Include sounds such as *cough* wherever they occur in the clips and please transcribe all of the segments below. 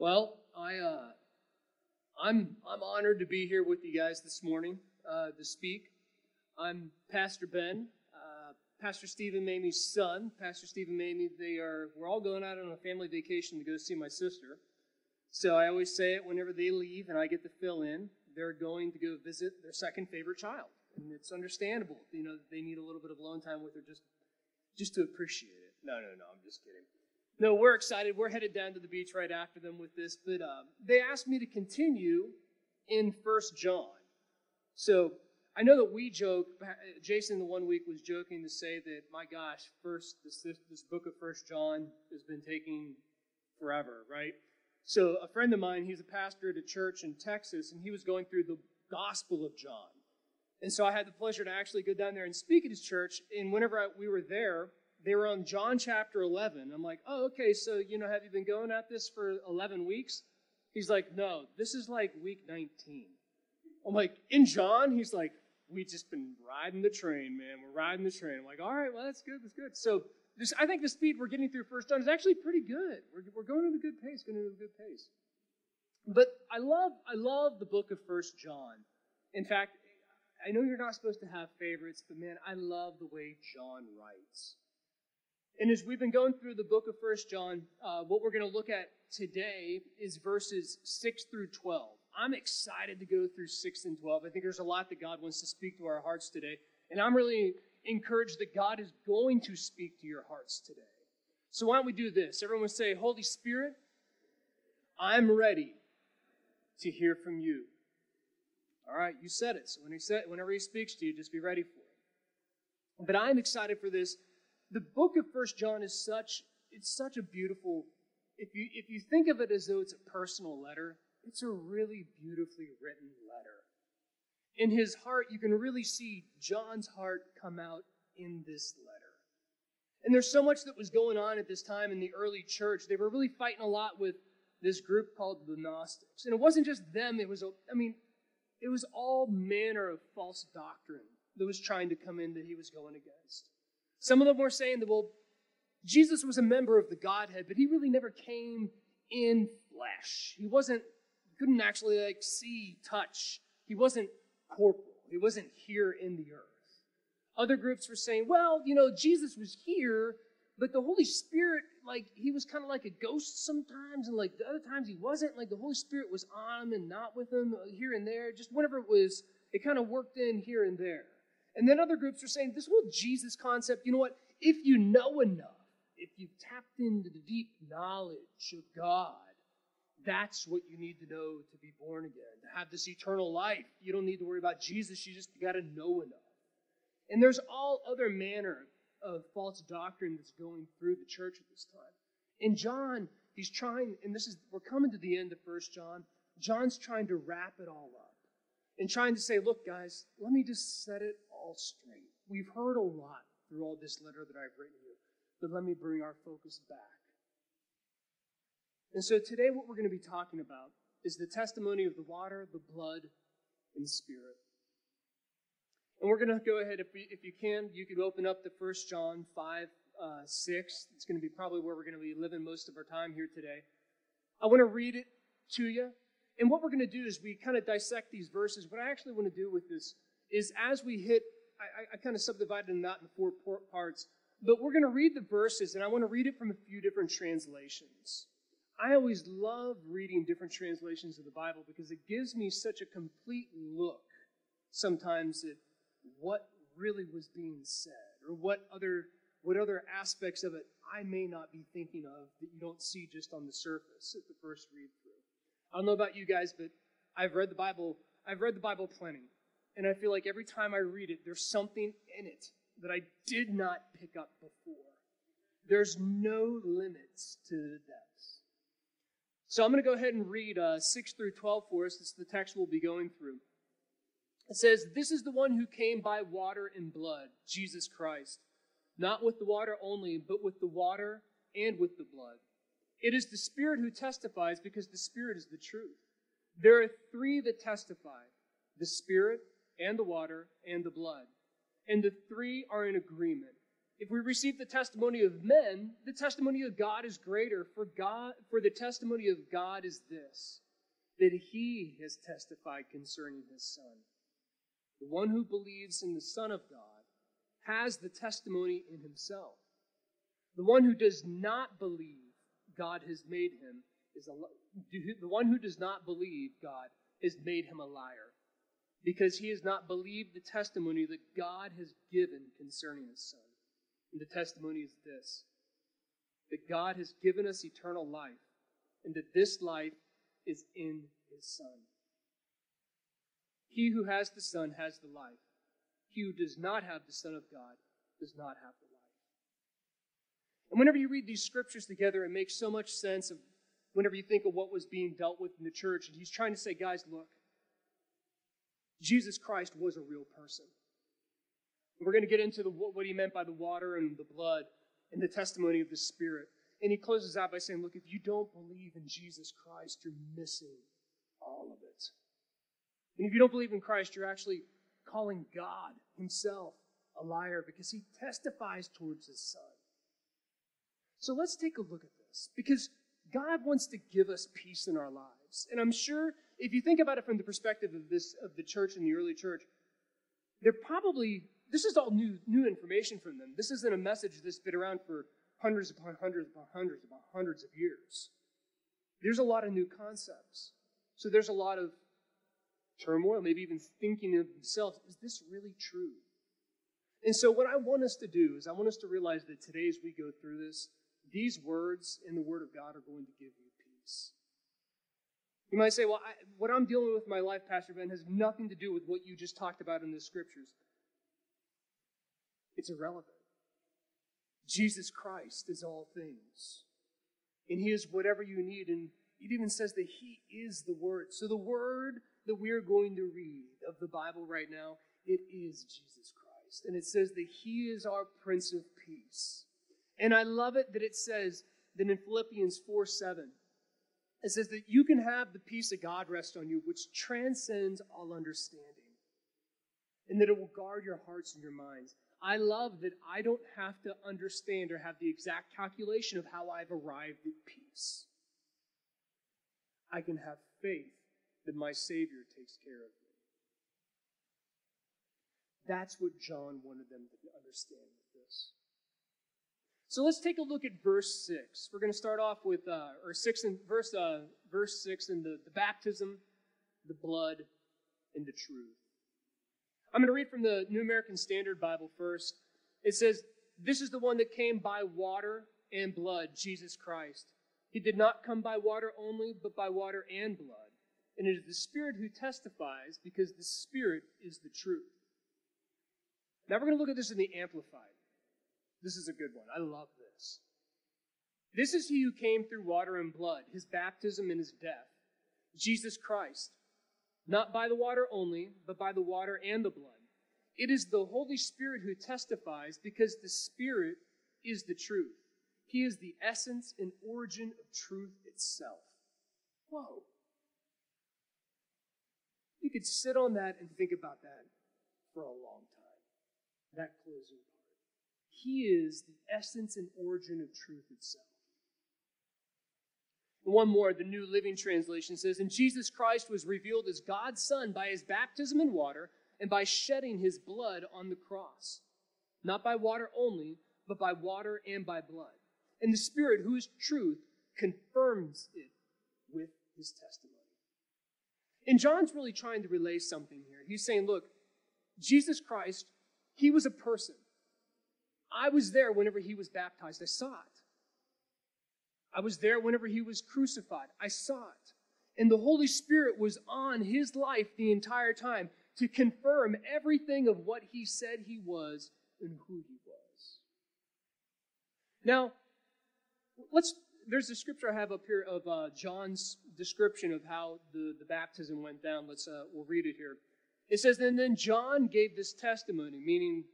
Well, I uh, I'm I'm honored to be here with you guys this morning uh, to speak. I'm Pastor Ben, uh, Pastor Stephen Mamie's son. Pastor Stephen Mamie. They are we're all going out on a family vacation to go see my sister. So I always say it whenever they leave and I get to fill in. They're going to go visit their second favorite child, and it's understandable. You know they need a little bit of alone time with her just just to appreciate it. No, no, no. I'm just kidding. No, we're excited. We're headed down to the beach right after them with this, but uh, they asked me to continue in First John. So I know that we joke. Jason, the one week, was joking to say that, my gosh, first this this, this book of First John has been taking forever, right? So a friend of mine, he's a pastor at a church in Texas, and he was going through the Gospel of John. And so I had the pleasure to actually go down there and speak at his church. And whenever I, we were there, they were on John chapter 11. I'm like, oh, okay, so, you know, have you been going at this for 11 weeks? He's like, no, this is like week 19. I'm like, in John? He's like, we just been riding the train, man. We're riding the train. I'm like, all right, well, that's good, that's good. So this, I think the speed we're getting through First John is actually pretty good. We're, we're going at a good pace, going at a good pace. But I love, I love the book of First John. In fact, I know you're not supposed to have favorites, but man, I love the way John writes. And as we've been going through the book of First John, uh, what we're going to look at today is verses 6 through 12. I'm excited to go through 6 and 12. I think there's a lot that God wants to speak to our hearts today. And I'm really encouraged that God is going to speak to your hearts today. So why don't we do this? Everyone say, Holy Spirit, I'm ready to hear from you. All right, you said it. So when he said, whenever he speaks to you, just be ready for it. But I'm excited for this the book of First John is such it's such a beautiful if you if you think of it as though it's a personal letter, it's a really beautifully written letter. In his heart, you can really see John's heart come out in this letter. And there's so much that was going on at this time in the early church. They were really fighting a lot with this group called the Gnostics. And it wasn't just them, it was, I mean, it was all manner of false doctrine that was trying to come in that he was going against. Some of them were saying that, well, Jesus was a member of the Godhead, but he really never came in flesh. He wasn't, couldn't actually like see, touch. He wasn't corporal. He wasn't here in the earth. Other groups were saying, well, you know, Jesus was here, but the Holy Spirit, like, he was kind of like a ghost sometimes, and like the other times he wasn't. Like the Holy Spirit was on him and not with him uh, here and there. Just whenever it was, it kind of worked in here and there. And then other groups are saying this whole Jesus concept, you know what? If you know enough, if you've tapped into the deep knowledge of God, that's what you need to know to be born again, to have this eternal life. You don't need to worry about Jesus, you just got to know enough. And there's all other manner of false doctrine that's going through the church at this time. In John, he's trying, and this is, we're coming to the end of First John. John's trying to wrap it all up and trying to say, look, guys, let me just set it all straight. We've heard a lot through all this letter that I've written you, but let me bring our focus back. And so today, what we're going to be talking about is the testimony of the water, the blood, and spirit. And we're going to go ahead, if, we, if you can, you could open up to 1 John 5, uh, 6. It's going to be probably where we're going to be living most of our time here today. I want to read it to you. And what we're going to do is we kind of dissect these verses. What I actually want to do with this is as we hit, I, I kind of subdivided out into four parts, but we're going to read the verses, and I want to read it from a few different translations. I always love reading different translations of the Bible because it gives me such a complete look sometimes at what really was being said or what other what other aspects of it I may not be thinking of that you don't see just on the surface at the first read through. I don't know about you guys, but I've read the Bible. I've read the Bible plenty. And I feel like every time I read it, there's something in it that I did not pick up before. There's no limits to the depths. So I'm going to go ahead and read uh, 6 through 12 for us. This is the text we'll be going through. It says, This is the one who came by water and blood, Jesus Christ. Not with the water only, but with the water and with the blood. It is the Spirit who testifies because the Spirit is the truth. There are three that testify the Spirit, and the water, and the blood. And the three are in agreement. if we receive the testimony of men, the testimony of God is greater. For God, for the testimony of God is this, that he has testified concerning his Son. The one who believes in the Son of God has the testimony in himself. The one who does not believe God has made him is a the one who does not believe God has made him a liar, because he has not believed the testimony that God has given concerning his Son. And the testimony is this that God has given us eternal life, and that this life is in his Son. He who has the Son has the life. He who does not have the Son of God does not have the life. And whenever you read these scriptures together, it makes so much sense of whenever you think of what was being dealt with in the church. And he's trying to say, guys, look, Jesus Christ was a real person. We're going to get into the, what he meant by the water and the blood and the testimony of the Spirit. And he closes out by saying, Look, if you don't believe in Jesus Christ, you're missing all of it. And if you don't believe in Christ, you're actually calling God himself a liar because he testifies towards his Son. So let's take a look at this because God wants to give us peace in our lives. And I'm sure if you think about it from the perspective of this of the church in the early church, they're probably this is all new, new information from them. This isn't a message that's been around for hundreds upon hundreds upon hundreds upon hundreds of years. There's a lot of new concepts. So there's a lot of turmoil, maybe even thinking of themselves, is this really true? And so what I want us to do is I want us to realize that today as we go through this, these words in the Word of God are going to give you peace. You might say, well, I, what I'm dealing with in my life, Pastor Ben, has nothing to do with what you just talked about in the scriptures it's irrelevant. Jesus Christ is all things. And He is whatever you need. And it even says that He is the Word. So the Word that we are going to read of the Bible right now, it is Jesus Christ. And it says that He is our Prince of Peace. And I love it that it says that in Philippians 4 7, it says that you can have the peace of God rest on you, which transcends all understanding, and that it will guard your hearts and your minds. I love that I don't have to understand or have the exact calculation of how I've arrived at peace. I can have faith that my Savior takes care of me. That's what John wanted them to understand with this. So let's take a look at verse 6. We're going to start off with, uh, or 6 and verse, uh, verse 6 and the, the baptism, the blood, and the truth. I'm going to read from the New American Standard Bible first. It says, This is the one that came by water and blood, Jesus Christ. He did not come by water only, but by water and blood. And it is the Spirit who testifies, because the Spirit is the truth. Now we're going to look at this in the Amplified. This is a good one. I love this. This is he who came through water and blood, his baptism and his death, Jesus Christ not by the water only, but by the water and the blood. It is the Holy Spirit who testifies because the Spirit is the truth. He is the essence and origin of truth itself. Whoa. You could sit on that and think about that for a long time. That part. He is the essence and origin of truth itself. One more, the New Living Translation says, And Jesus Christ was revealed as God's Son by his baptism in water and by shedding his blood on the cross. Not by water only, but by water and by blood. And the Spirit, who is truth, confirms it with his testimony. And John's really trying to relay something here. He's saying, look, Jesus Christ, he was a person. I was there whenever he was baptized. I saw it. I was there whenever he was crucified. I saw it. And the Holy Spirit was on his life the entire time to confirm everything of what he said he was and who he was. Now, let's there's a scripture I have up here of uh, John's description of how the, the baptism went down. Let's uh, we'll read it here. It says, and then John gave this testimony, meaning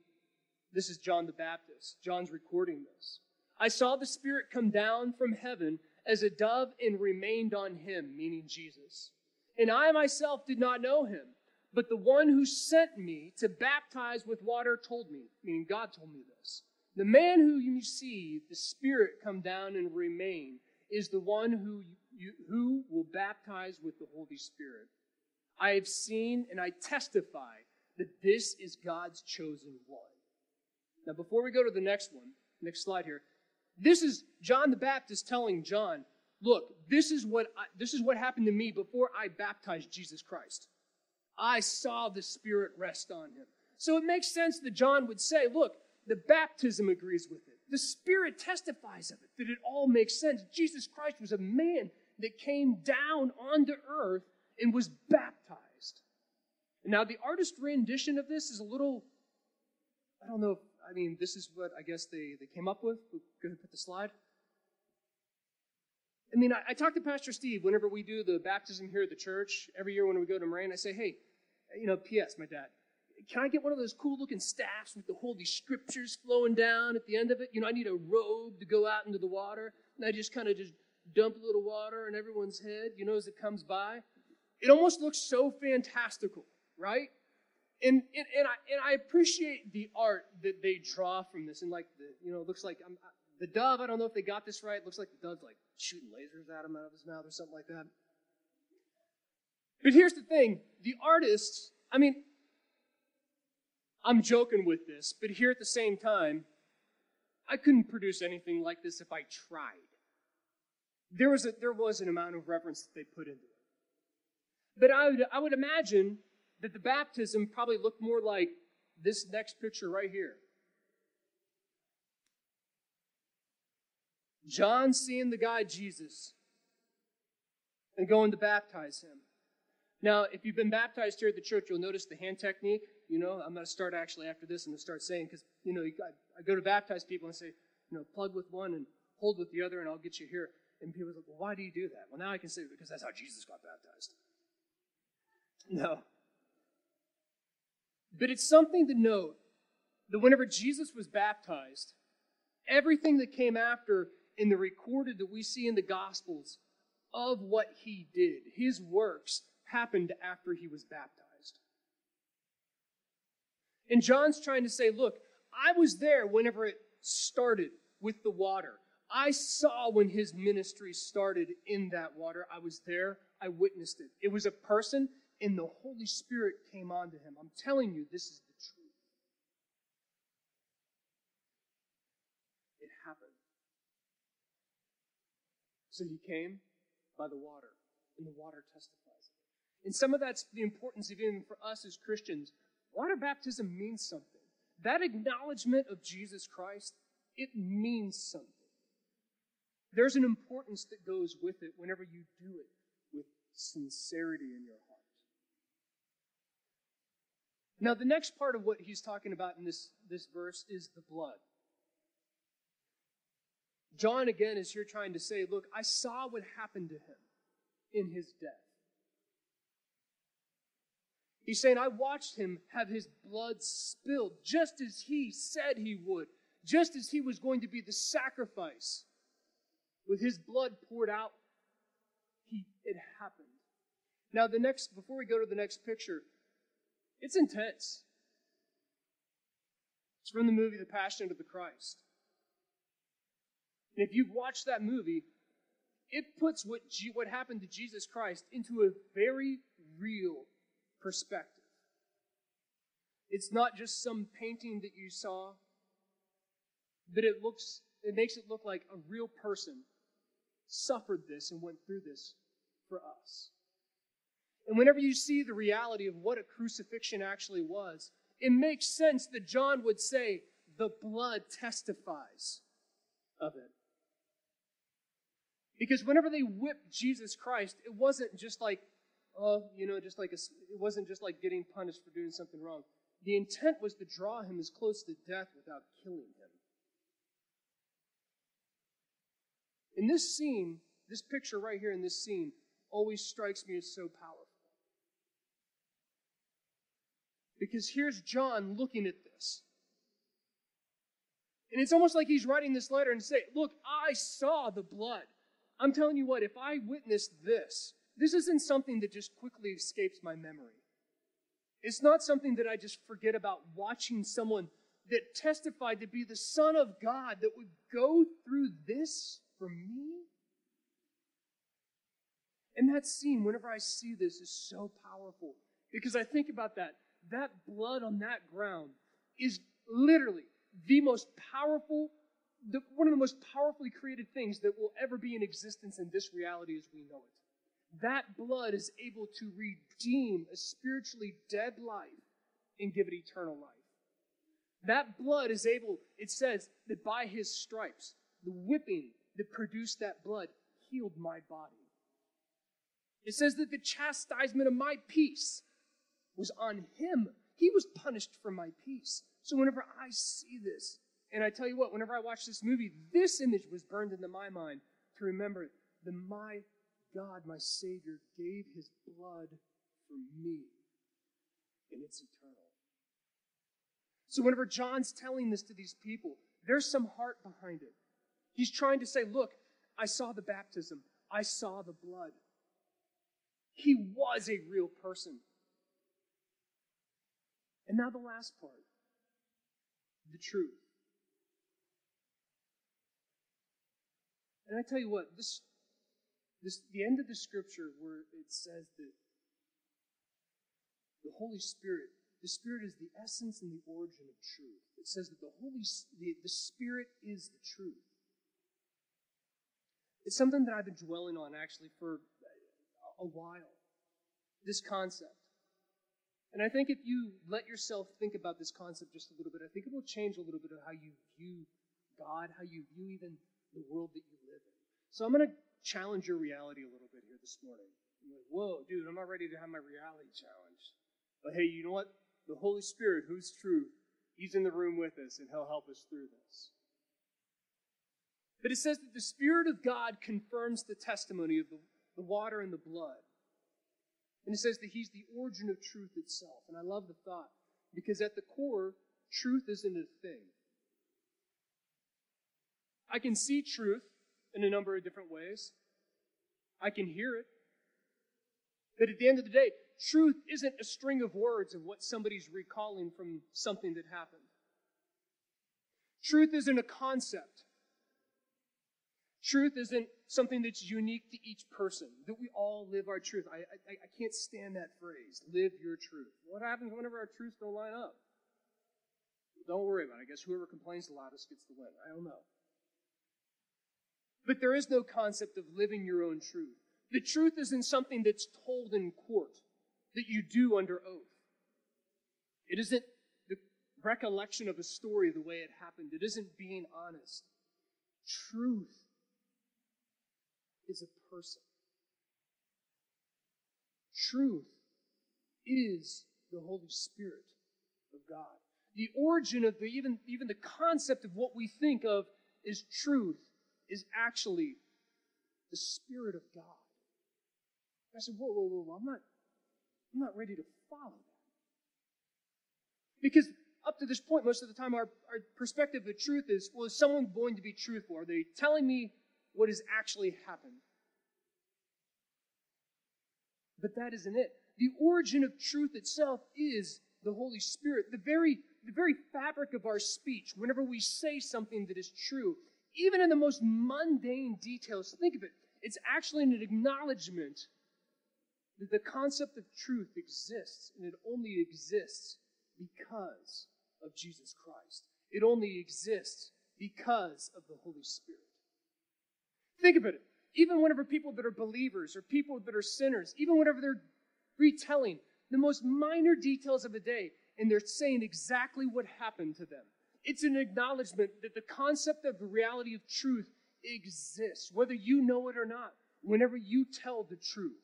this is John the Baptist. John's recording this. I saw the Spirit come down from heaven as a dove and remained on him, meaning Jesus. And I myself did not know him, but the one who sent me to baptize with water told me, meaning God told me this, The man who you see the Spirit come down and remain is the one who, you, who will baptize with the Holy Spirit. I have seen and I testify that this is God's chosen one. Now, before we go to the next one, next slide here, this is John the Baptist telling John, look, this is what I, this is what happened to me before I baptized Jesus Christ. I saw the Spirit rest on him. So it makes sense that John would say, look, the baptism agrees with it. The Spirit testifies of it, that it all makes sense. Jesus Christ was a man that came down onto earth and was baptized. Now, the artist rendition of this is a little, I don't know, I mean, this is what I guess they, they came up with. Go ahead put the slide. I mean, I, I talk to Pastor Steve whenever we do the baptism here at the church. Every year when we go to Moraine, I say, hey, you know, P.S., my dad, can I get one of those cool looking staffs with the holy scriptures flowing down at the end of it? You know, I need a robe to go out into the water. And I just kind of just dump a little water in everyone's head, you know, as it comes by. It almost looks so fantastical, right? And, and, and, I, and I appreciate the art that they draw from this. And like, the, you know, it looks like I'm, the dove, I don't know if they got this right. Looks like the dove's like shooting lasers at him out of his mouth or something like that. But here's the thing the artists, I mean, I'm joking with this, but here at the same time, I couldn't produce anything like this if I tried. There was, a, there was an amount of reverence that they put into it. But I would, I would imagine that the baptism probably looked more like this next picture right here. John seeing the guy Jesus and going to baptize him. Now, if you've been baptized here at the church, you'll notice the hand technique. You know, I'm going to start actually after this. I'm going to start saying, because, you know, I go to baptize people and say, you know, plug with one and hold with the other, and I'll get you here. And people are like, well, why do you do that? Well, now I can say, because that's how Jesus got baptized. *laughs* No. But it's something to note that whenever Jesus was baptized, everything that came after in the recorded that we see in the Gospels of what he did, his works, happened after he was baptized. And John's trying to say, look, I was there whenever it started with the water. I saw when his ministry started in that water. I was there. I witnessed it. It was a person, and the Holy Spirit came onto him. I'm telling you, this is the truth. It happened. So he came by the water, and the water testifies. And some of that's the importance of even for us as Christians. Water baptism means something. That acknowledgement of Jesus Christ, it means something. There's an importance that goes with it whenever you do it with sincerity in your heart. Now, the next part of what he's talking about in this, this verse is the blood. John again is here trying to say, Look, I saw what happened to him in his death. He's saying, I watched him have his blood spilled just as he said he would, just as he was going to be the sacrifice. With his blood poured out, he, it happened. Now, the next, before we go to the next picture, it's intense. It's from the movie The Passion of the Christ. And if you've watched that movie, it puts what, G- what happened to Jesus Christ into a very real perspective. It's not just some painting that you saw, but it looks it makes it look like a real person suffered this and went through this for us. And whenever you see the reality of what a crucifixion actually was, it makes sense that John would say, the blood testifies of it. Because whenever they whipped Jesus Christ, it wasn't just like, oh, you know, just like a, it wasn't just like getting punished for doing something wrong. The intent was to draw him as close to death without killing him. In this scene, this picture right here in this scene always strikes me as so powerful. Because here's John looking at this. And it's almost like he's writing this letter and say, Look, I saw the blood. I'm telling you what, if I witnessed this, this isn't something that just quickly escapes my memory. It's not something that I just forget about watching someone that testified to be the Son of God that would go through this for me? And that scene, whenever I see this, is so powerful because I think about that. That blood on that ground is literally the most powerful, the, one of the most powerfully created things that will ever be in existence in this reality as we know it. That blood is able to redeem a spiritually dead life and give it eternal life. That blood is able, it says that by his stripes, the whipping that produced that blood healed my body. It says that the chastisement of my peace was on him. He was punished for my peace. So whenever I see this, and I tell you what, whenever I watch this movie, this image was burned into my mind to remember that my God, my Savior, gave his blood for me, and it's eternal. So whenever John's telling this to these people, there's some heart behind it. He's trying to say, look, I saw the baptism, I saw the blood. He was a real person. And now the last part the truth. And I tell you what, this, this the end of the scripture where it says that the Holy Spirit, the Spirit is the essence and the origin of truth. It says that the Holy the, the Spirit is the truth. It's something that I've been dwelling on actually for a while. This concept. And I think if you let yourself think about this concept just a little bit, I think it will change a little bit of how you view God, how you view even the world that you live in. So I'm going to challenge your reality a little bit here this morning. I'm like, whoa, dude, I'm not ready to have my reality challenged. But hey, you know what? The Holy Spirit, who's truth, He's in the room with us and He'll help us through this. But it says that the Spirit of God confirms the testimony of the, the water and the blood. And it says that He's the origin of truth itself. And I love the thought because at the core, truth isn't a thing. I can see truth in a number of different ways, I can hear it. But at the end of the day, truth isn't a string of words of what somebody's recalling from something that happened. Truth isn't a concept. Truth isn't something that's unique to each person, that we all live our truth. I, I, I can't stand that phrase, live your truth. What happens whenever our truths don't line up? Don't worry about it. I guess whoever complains the loudest gets the win. I don't know. But there is no concept of living your own truth. The truth isn't something that's told in court, that you do under oath. It isn't the recollection of a story the way it happened. It isn't being honest. Truth is a person. Truth is the Holy Spirit of God. The origin of the even, even the concept of what we think of as truth is actually the Spirit of God. I said, whoa, whoa, whoa, I'm not, I'm not ready to follow that. Because up to this point, most of the time, our, our perspective of truth is, well, is someone going to be truthful? Are they telling me what has actually happened? But that isn't it. The origin of truth itself is the Holy Spirit. The very, the very fabric of our speech, whenever we say something that is true, even in the most mundane details, think of it. It's actually an acknowledgement that the concept of truth exists, and it only exists because of Jesus Christ. It only exists because of the Holy Spirit. Think about it. Even whenever people that are believers or people that are sinners, even whenever they're retelling the most minor details of a day, and they're saying exactly what happened to them. It's an acknowledgement that the concept of the reality of truth exists, whether you know it or not. Whenever you tell the truth,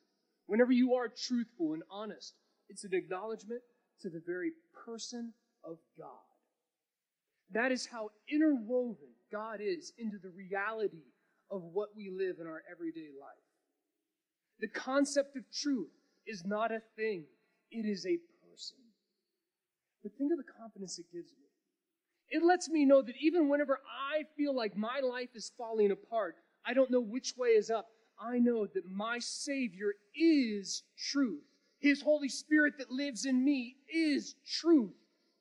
whenever you are truthful and honest, it's an acknowledgement to the very person of God. That is how interwoven God is into the reality of what we live in our everyday life. The concept of truth is not a thing, it is a person. But think of the confidence it gives me. It lets me know that even whenever I feel like my life is falling apart, I don't know which way is up. I know that my Savior is truth. His Holy Spirit that lives in me is truth.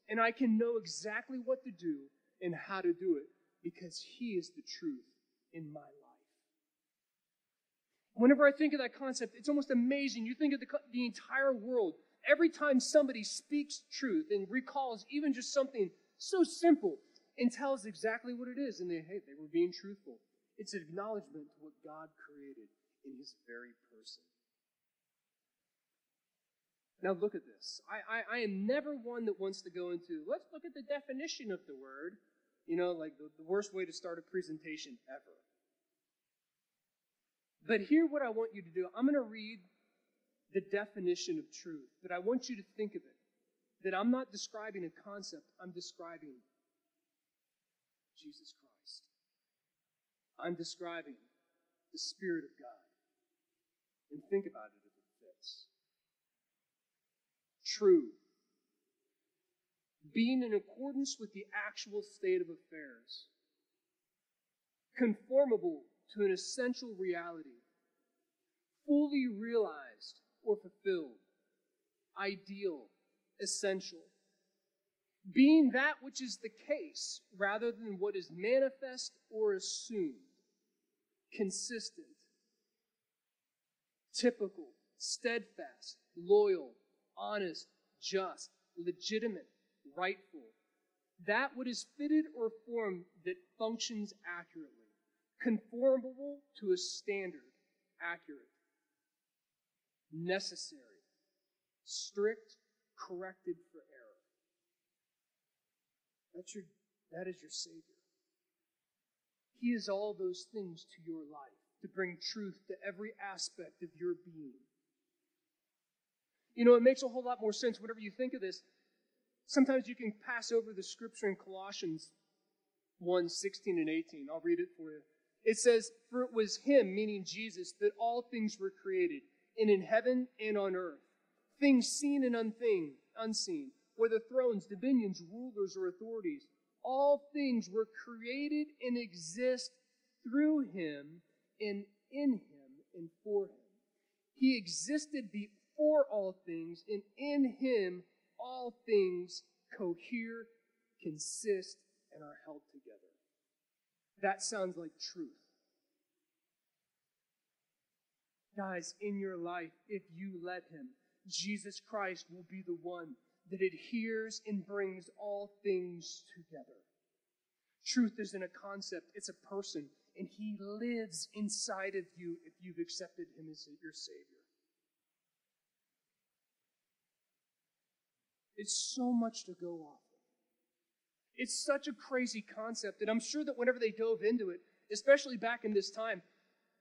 and I can know exactly what to do and how to do it because He is the truth in my life. Whenever I think of that concept, it's almost amazing. You think of the, the entire world. Every time somebody speaks truth and recalls even just something so simple and tells exactly what it is, and they, hey, they were being truthful. It's an acknowledgement to what God created in His very person. Now look at this. I, I, I, am never one that wants to go into, let's look at the definition of the word. You know, like the, the worst way to start a presentation ever. But here, what I want you to do I'm going to read the definition of truth, but I want you to think of it. That I'm not describing a concept, I'm describing Jesus Christ. I'm describing the Spirit of God. And think about it if it fits. True. Being in accordance with the actual state of affairs. Conformable to an essential reality. Fully realized or fulfilled. Ideal. Essential. Being that which is the case rather than what is manifest or assumed. Consistent. Typical. Steadfast. Loyal. Honest. Just. Legitimate. Rightful. That what is fitted or formed that functions accurately. Conformable to a standard. Accurate. Necessary. Strict. Corrected for error. that's your, that is your Savior. He is all those things to your life to bring truth to every aspect of your being. You know, it makes a whole lot more sense whenever you think of this. Sometimes you can pass over the scripture in Colossians 1 16 and 18. I'll read it for you. It says, For it was Him, meaning Jesus, that all things were created, and in heaven and on earth, things seen and unthing, unseen whether thrones, dominions, rulers, or authorities. All things were created and exist through him and in him and for him. He existed before all things, and in him all things cohere, consist, and are held together. That sounds like truth. Guys, in your life, if you let him, Jesus Christ will be the one that adheres and brings all things together. Truth isn't a concept, it's a person, and he lives inside of you if you've accepted him as your Savior. It's so much to go off of. It's such a crazy concept And I'm sure that whenever they dove into it, especially back in this time,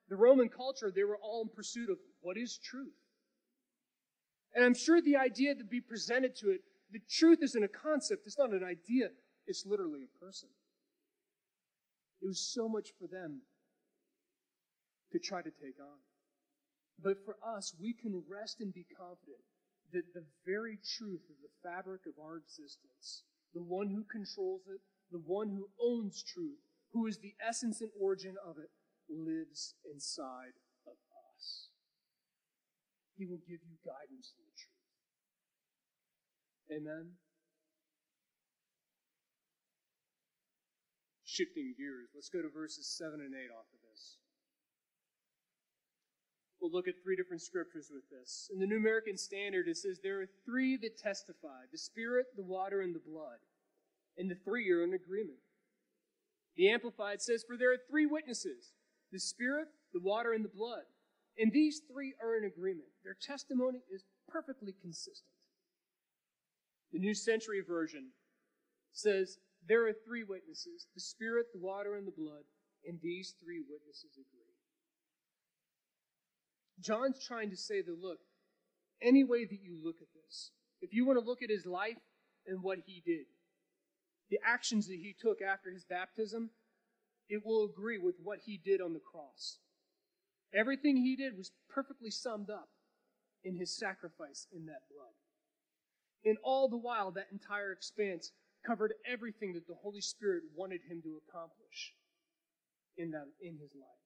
the Roman culture, they were all in pursuit of what is truth. And I'm sure the idea to be presented to it, the truth isn't a concept, it's not an idea, it's literally a person. It was so much for them to try to take on. But for us, we can rest and be confident that the very truth of the fabric of our existence, the one who controls it, the one who owns truth, who is the essence and origin of it, lives inside of us. he will give you guidance in the truth. Amen. Shifting gears, let's go to verses 7 and 8 off of. We'll look at three different scriptures with this. In the New American Standard, it says there are three that testify the Spirit, the water, and the blood. And the three are in agreement. The Amplified says, For there are three witnesses the Spirit, the water, and the blood. And these three are in agreement. Their testimony is perfectly consistent. The New Century Version says there are three witnesses the Spirit, the water, and the blood, and these three witnesses agree. John's trying to say that, look, any way that you look at this, if you want to look at his life and what he did, the actions that he took after his baptism, it will agree with what he did on the cross. Everything he did was perfectly summed up in his sacrifice in that blood. And all the while, that entire expanse covered everything that the Holy Spirit wanted him to accomplish in, that, in his life.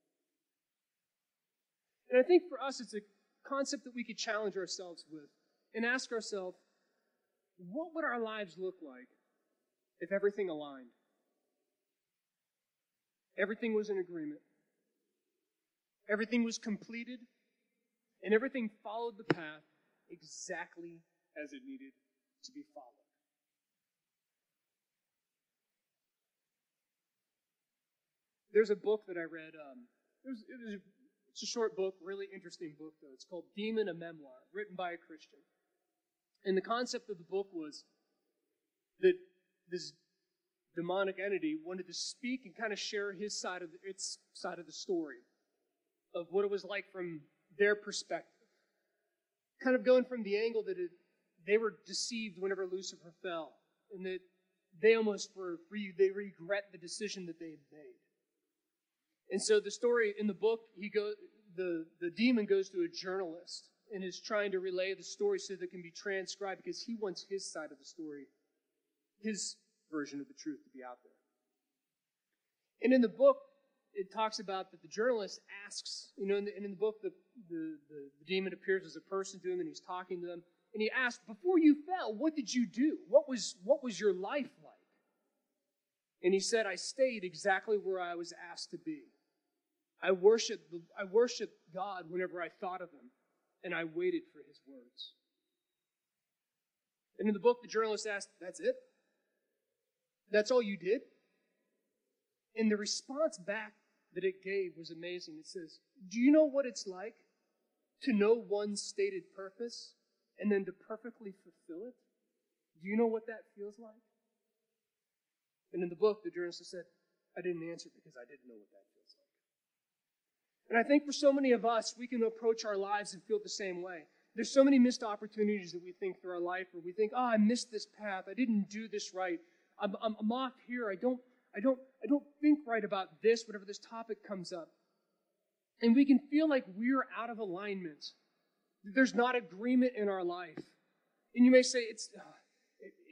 And I think for us, it's a concept that we could challenge ourselves with and ask ourselves what would our lives look like if everything aligned? Everything was in agreement. Everything was completed, and everything followed the path exactly as it needed to be followed. There's a book that I read. Um, it was, it was it's a short book, really interesting book, though. It's called Demon, a Memoir, written by a Christian. And the concept of the book was that this demonic entity wanted to speak and kind of share his side of the, its side of the story of what it was like from their perspective. Kind of going from the angle that it, they were deceived whenever Lucifer fell, and that they almost were they regret the decision that they had made. And so the story in the book, he go the the demon goes to a journalist and is trying to relay the story so that it can be transcribed because he wants his side of the story, his version of the truth to be out there. And in the book, it talks about that the journalist asks, you know, and in the book, the, the, the, the demon appears as a person to him and he's talking to them. And he asks, Before you fell, what did you do? What was, what was your life like? And he said, I stayed exactly where I was asked to be. I worshiped, I worshiped God whenever I thought of him, and I waited for his words. And in the book, the journalist asked, That's it? That's all you did? And the response back that it gave was amazing. It says, Do you know what it's like to know one's stated purpose and then to perfectly fulfill it? Do you know what that feels like? And in the book, the journalist said, I didn't answer because I didn't know what that. And I think for so many of us, we can approach our lives and feel the same way. There's so many missed opportunities that we think through our life where we think, oh, I missed this path. I didn't do this right. I'm, I'm, I'm off here. I don't, I don't, I don't think right about this, whatever this topic comes up. And we can feel like we're out of alignment. That there's not agreement in our life. And you may say, it's,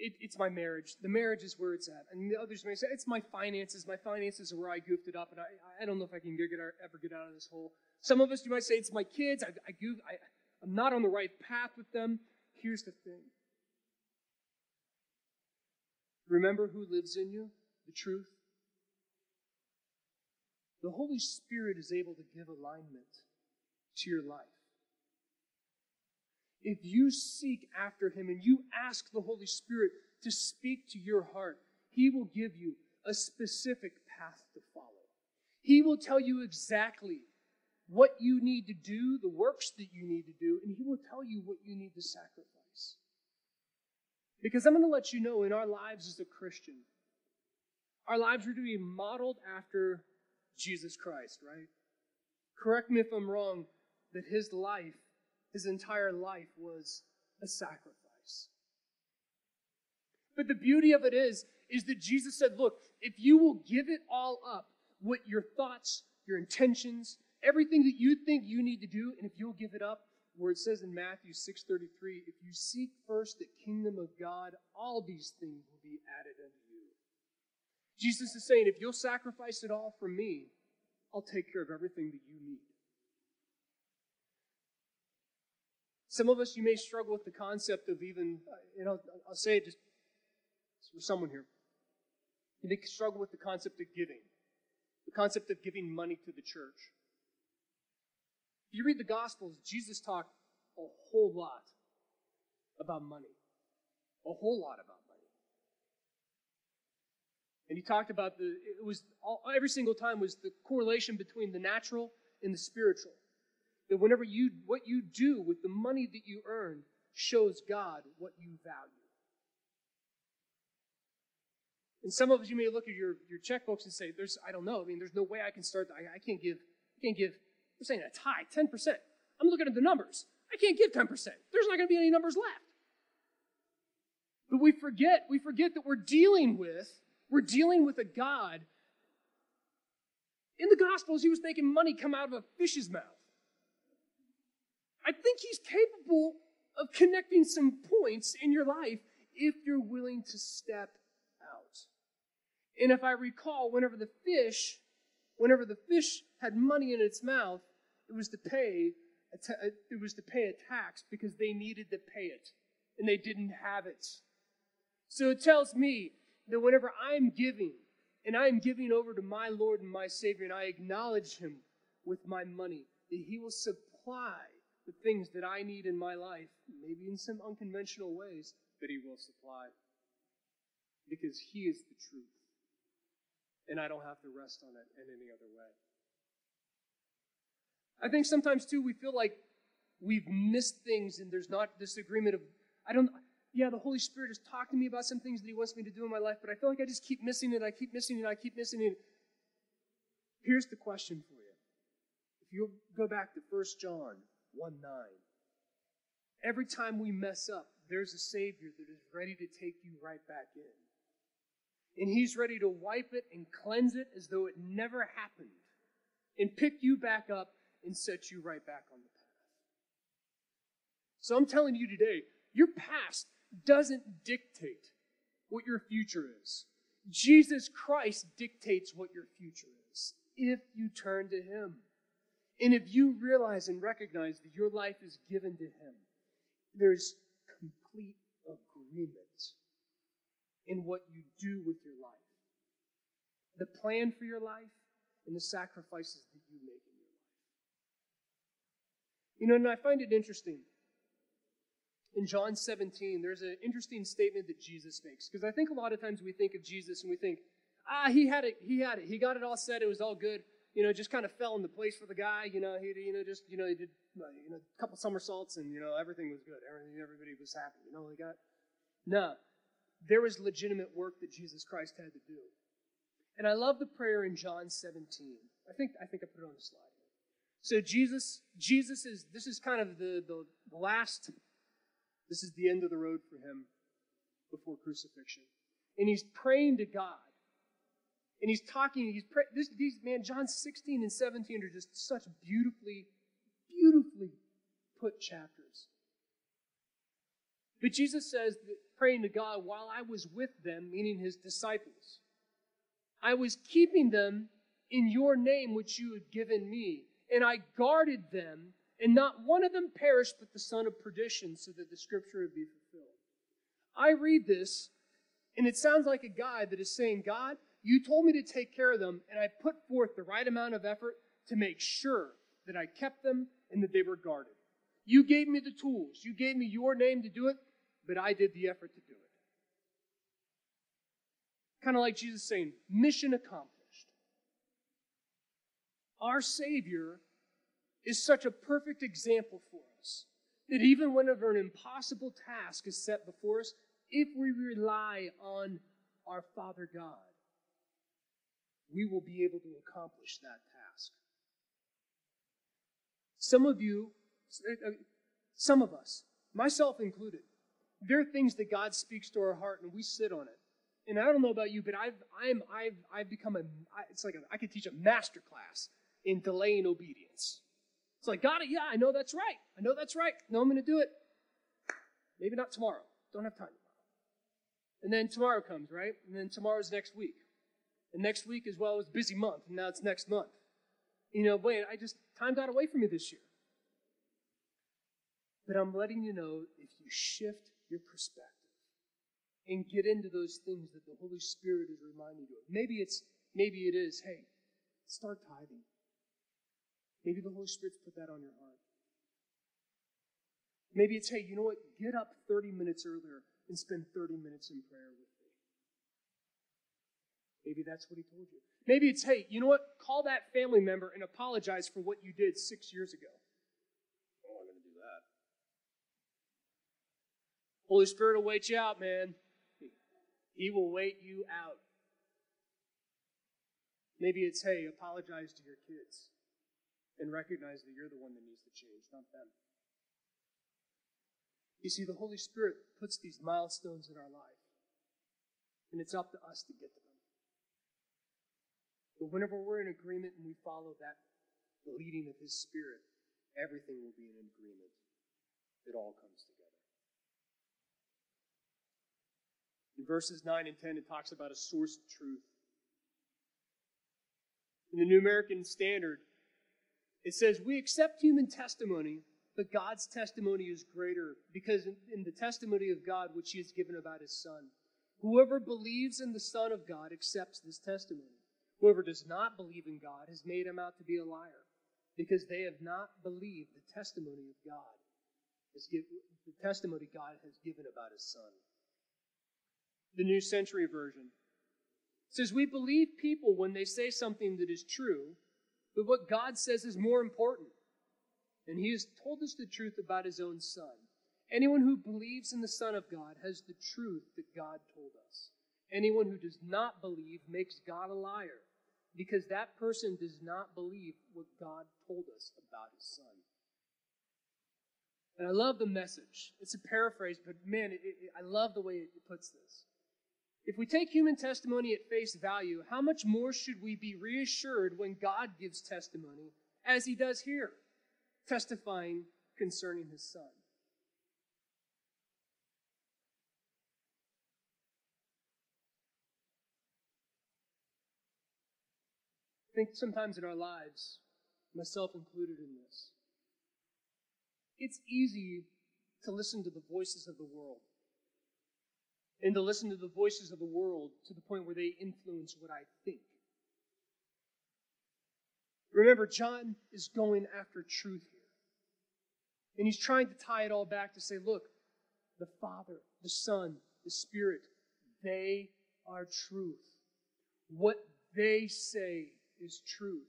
it, it, it's my marriage. The marriage is where it's at. And the others may say, it's my finances. My finances are where I goofed it up, and I, I don't know if I can get, ever get out of this hole. Some of us, you might say, it's my kids. I, I goof, I, I'm not on the right path with them. Here's the thing Remember who lives in you, the truth. The Holy Spirit is able to give alignment to your life. If you seek after Him and you ask the Holy Spirit to speak to your heart, He will give you a specific path to follow. He will tell you exactly what you need to do, the works that you need to do, and He will tell you what you need to sacrifice. Because I'm going to let you know in our lives as a Christian, our lives are to be modeled after Jesus Christ, right? Correct me if I'm wrong, that his life, his entire life was a sacrifice. But the beauty of it is, is that Jesus said, look, if you will give it all up, what your thoughts, your intentions, everything that you think you need to do, and if you'll give it up, where it says in Matthew 6:33, if you seek first the kingdom of God, all these things will be added unto you. Jesus is saying, if you'll sacrifice it all for me, I'll take care of everything that you need. Some of us, you may struggle with the concept of even, uh, you know, I'll say it just for someone here. You may struggle with the concept of giving, the concept of giving money to the church. If you read the Gospels, Jesus talked a whole lot about money. A whole lot about money. And he talked about the, it was all, every single time was the correlation between the natural and the spiritual. That whenever you, what you do with the money that you earn shows God what you value. And some of you may look at your, your checkbooks and say, there's, I don't know, I mean, there's no way I can start, I, I can't give, I can't give we're saying a tie, 10%. I'm looking at the numbers. I can't give 10%. There's not going to be any numbers left. But we forget, we forget that we're dealing with, we're dealing with a God. In the Gospels, he was making money come out of a fish's mouth. I think he's capable of connecting some points in your life if you're willing to step out. And if I recall, whenever the fish, whenever the fish had money in its mouth, it was to pay it was to pay a tax because they needed to pay it and they didn't have it So it tells me that whenever I'm giving, and I am giving over to my Lord and my Savior, and I acknowledge Him with my money, that He will supply the things that I need in my life, maybe in some unconventional ways, that He will supply. Because He is the truth. And I don't have to rest on it in any other way. I think sometimes, too, we feel like we've missed things and there's not this agreement of, I don't, yeah, the Holy Spirit is talking to me about some things that He wants me to do in my life, but I feel like I just keep missing it, I keep missing it, I keep missing it. Here's the question for you. If you go back to 1 John 1 9, every time we mess up, there's a Savior that is ready to take you right back in. And He's ready to wipe it and cleanse it as though it never happened and pick you back up and set you right back on the path. So I'm telling you today, your past doesn't dictate what your future is. Jesus Christ dictates what your future is if you turn to Him. And if you realize and recognize that your life is given to Him, there's complete agreement in what you do with your life. The plan for your life and the sacrifices that you make in your life. You know, and I find it interesting in John 17, there's an interesting statement that Jesus makes. Because I think a lot of times we think of Jesus and we think, ah, he had it, he had it, he got it all set, it was all good. You know, just kind of fell into place for the guy. You know, he, you know, just, you know, he did, you know, a couple somersaults and, you know, everything was good. Everything, everybody was happy. You know, he got, no. There was legitimate work that Jesus Christ had to do. And I love the prayer in John 17. I think, I think I put it on the slide. So Jesus, Jesus is, this is kind of the, the, the last this is the end of the road for him before crucifixion. And he's praying to God. And he's talking, he's praying, this, these, man, John 16 and 17 are just such beautifully, beautifully put chapters. But Jesus says, praying to God, while I was with them, meaning his disciples, I was keeping them in your name which you had given me, and I guarded them and not one of them perished but the son of perdition, so that the scripture would be fulfilled. I read this, and it sounds like a guy that is saying, God, you told me to take care of them, and I put forth the right amount of effort to make sure that I kept them and that they were guarded. You gave me the tools, you gave me your name to do it, but I did the effort to do it. Kind of like Jesus saying, mission accomplished. Our Savior is such a perfect example for us that even whenever an impossible task is set before us, if we rely on our Father God, we will be able to accomplish that task. Some of you, some of us, myself included, there are things that God speaks to our heart and we sit on it. And I don't know about you, but I've, I'm, I've, I've become a, it's like a, I could teach a master class in delaying obedience. It's like, it. Yeah, I know that's right. I know that's right. No, I'm going to do it. Maybe not tomorrow. Don't have time tomorrow. And then tomorrow comes, right? And then tomorrow's next week. And next week as well was busy month. And now it's next month. You know, wait, I just, time got away from me this year. But I'm letting you know if you shift your perspective and get into those things that the Holy Spirit is reminding you of. Maybe it's, maybe it is, hey, start tithing. Maybe the Holy Spirit's put that on your heart. Maybe it's, hey, you know what? Get up 30 minutes earlier and spend 30 minutes in prayer with. Maybe that's what he told you. Maybe it's, hey, you know what? Call that family member and apologize for what you did six years ago. Oh, I'm going to do that. Holy Spirit will wait you out, man. He will wait you out. Maybe it's, hey, apologize to your kids and recognize that you're the one that needs to change, not them. You see, the Holy Spirit puts these milestones in our life, and it's up to us to get to them. But whenever we're in agreement and we follow that, the leading of His Spirit, everything will be in agreement. It all comes together. In verses 9 and 10, it talks about a source of truth. In the New American Standard, it says, We accept human testimony, but God's testimony is greater because in, in the testimony of God, which He has given about His Son, Whoever believes in the Son of God accepts this testimony. Whoever does not believe in God has made him out to be a liar, because they have not believed the testimony of God, the testimony God has given about his Son. The New Century Version says, We believe people when they say something that is true, but what God says is more important. And he has told us the truth about his own Son. Anyone who believes in the Son of God has the truth that God told us. Anyone who does not believe makes God a liar, because that person does not believe what God told us about his Son. And I love the message. It's a paraphrase, but man, it, it, I love the way it puts this. If we take human testimony at face value, how much more should we be reassured when God gives testimony, as he does here, testifying concerning his Son? Think sometimes in our lives, myself included in this, it's easy to listen to the voices of the world and to listen to the voices of the world to the point where they influence what I think. Remember, John is going after truth here. And he's trying to tie it all back to say, look, the Father, the Son, the Spirit, they are truth. What they say is truth.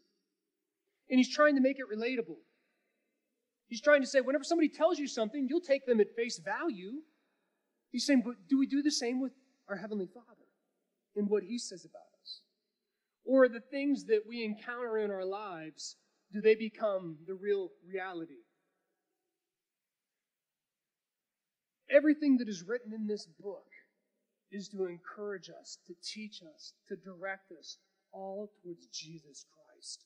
And he's trying to make it relatable. He's trying to say, whenever somebody tells you something, you'll take them at face value. He's saying, but do we do the same with our Heavenly Father in what He says about us? Or the things that we encounter in our lives, do they become the real reality? Everything that is written in this book is to encourage us, to teach us, to direct us, all towards Jesus Christ.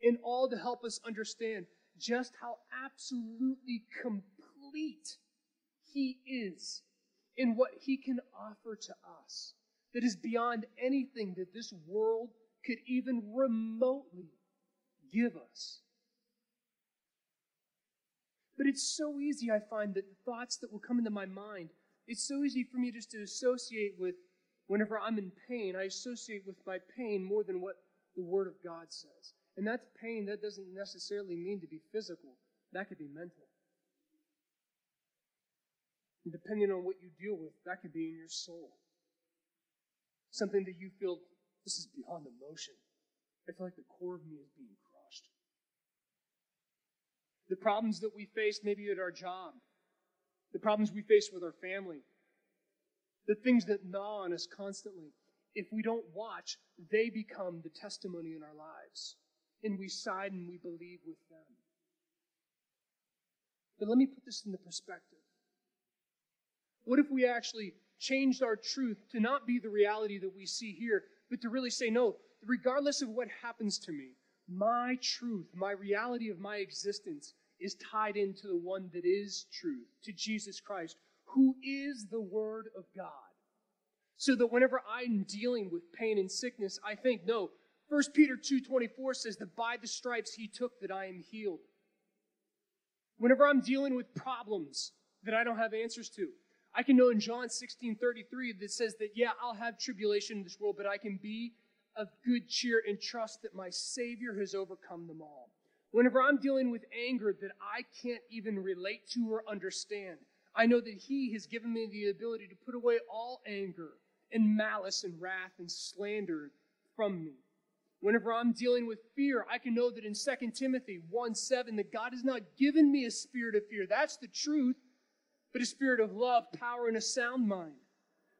In all to help us understand just how absolutely complete He is in what He can offer to us that is beyond anything that this world could even remotely give us. But it's so easy, I find, that the thoughts that will come into my mind, it's so easy for me just to associate with Whenever I'm in pain, I associate with my pain more than what the Word of God says. And that's pain, that doesn't necessarily mean to be physical, that could be mental. And depending on what you deal with, that could be in your soul. Something that you feel, this is beyond emotion. I feel like the core of me is being crushed. The problems that we face, maybe at our job, the problems we face with our family, the things that gnaw on us constantly, if we don't watch, they become the testimony in our lives. And we side and we believe with them. But let me put this in the perspective. What if we actually changed our truth to not be the reality that we see here, but to really say, no, regardless of what happens to me, my truth, my reality of my existence is tied into the one that is truth, to Jesus Christ, who is the Word of God. So that whenever I'm dealing with pain and sickness, I think, no, 1 Peter 2.24 says that by the stripes he took that I am healed. Whenever I'm dealing with problems that I don't have answers to, I can know in John 16.33 that says that, yeah, I'll have tribulation in this world, but I can be of good cheer and trust that my Savior has overcome them all. Whenever I'm dealing with anger that I can't even relate to or understand, I know that He has given me the ability to put away all anger and malice and wrath and slander from me. Whenever I'm dealing with fear, I can know that in 2 Timothy 1 7, that God has not given me a spirit of fear. That's the truth, but a spirit of love, power, and a sound mind.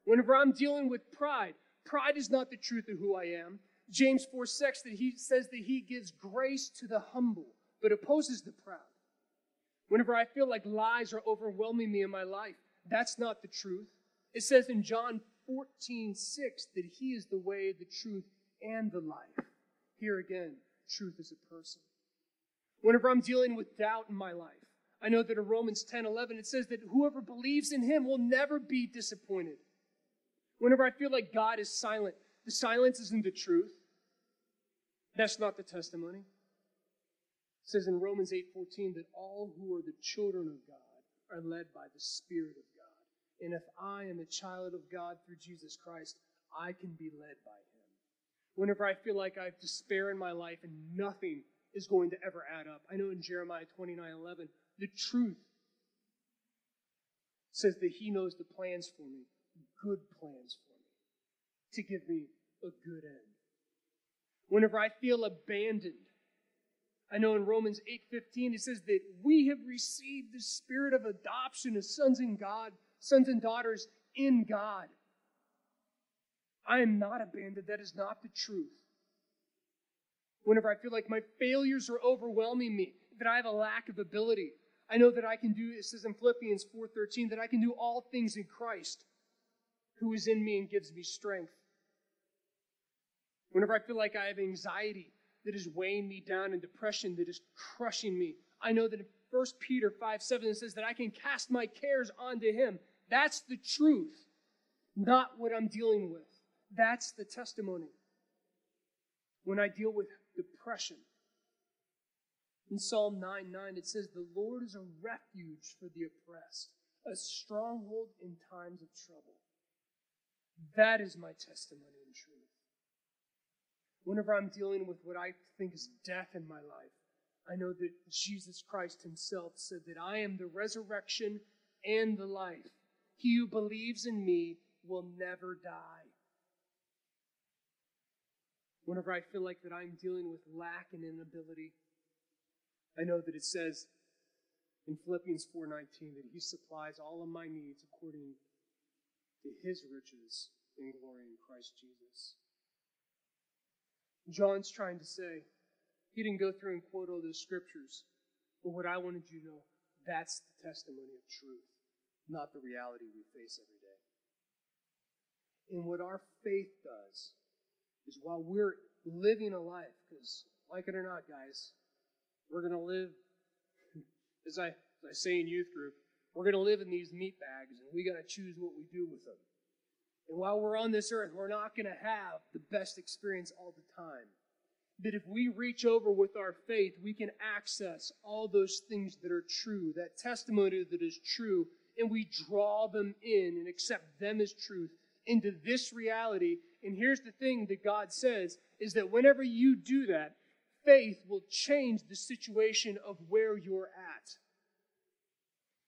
Whenever I'm dealing with pride, pride is not the truth of who I am. James 4 6 that he says that he gives grace to the humble, but opposes the proud. Whenever I feel like lies are overwhelming me in my life, that's not the truth. It says in John 14, 6 that he is the way, the truth, and the life. Here again, truth is a person. Whenever I'm dealing with doubt in my life, I know that in Romans 10, 11, it says that whoever believes in him will never be disappointed. Whenever I feel like God is silent, the silence isn't the truth. That's not the testimony. It says in Romans 8:14 that all who are the children of God are led by the Spirit of God. And if I am a child of God through Jesus Christ, I can be led by Him. Whenever I feel like I have despair in my life and nothing is going to ever add up, I know in Jeremiah 29 11, the truth says that He knows the plans for me, good plans for me, to give me a good end. Whenever I feel abandoned, I know in Romans 8:15 it says that we have received the spirit of adoption as sons in God, sons and daughters in God. I am not abandoned. That is not the truth. Whenever I feel like my failures are overwhelming me, that I have a lack of ability, I know that I can do, it says in Philippians 4.13, that I can do all things in Christ who is in me and gives me strength. Whenever I feel like I have anxiety that is weighing me down and depression that is crushing me, I know that in 1 Peter 5 7 it says that I can cast my cares onto him. That's the truth, not what I'm dealing with. That's the testimony. When I deal with depression, in Psalm 9 9, it says, The Lord is a refuge for the oppressed, a stronghold in times of trouble. That is my testimony and truth. Whenever I'm dealing with what I think is death in my life, I know that Jesus Christ Himself said that I am the resurrection and the life. He who believes in me will never die. Whenever I feel like that I'm dealing with lack and inability, I know that it says in Philippians 4:19 that he supplies all of my needs according to his riches in glory in Christ Jesus. John's trying to say, he didn't go through and quote all those scriptures, but what I wanted you to know, that's the testimony of truth, not the reality we face every day. And what our faith does is while we're living a life, because like it or not, guys, we're going to live, *laughs* as I, as I say in youth group, we're going to live in these meat bags and we got to choose what we do with them. And while we're on this earth, we're not going to have the best experience all the time. But if we reach over with our faith, we can access all those things that are true, that testimony that is true, and we draw them in and accept them as truth into this reality. And here's the thing that God says is that whenever you do that, faith will change the situation of where you're at.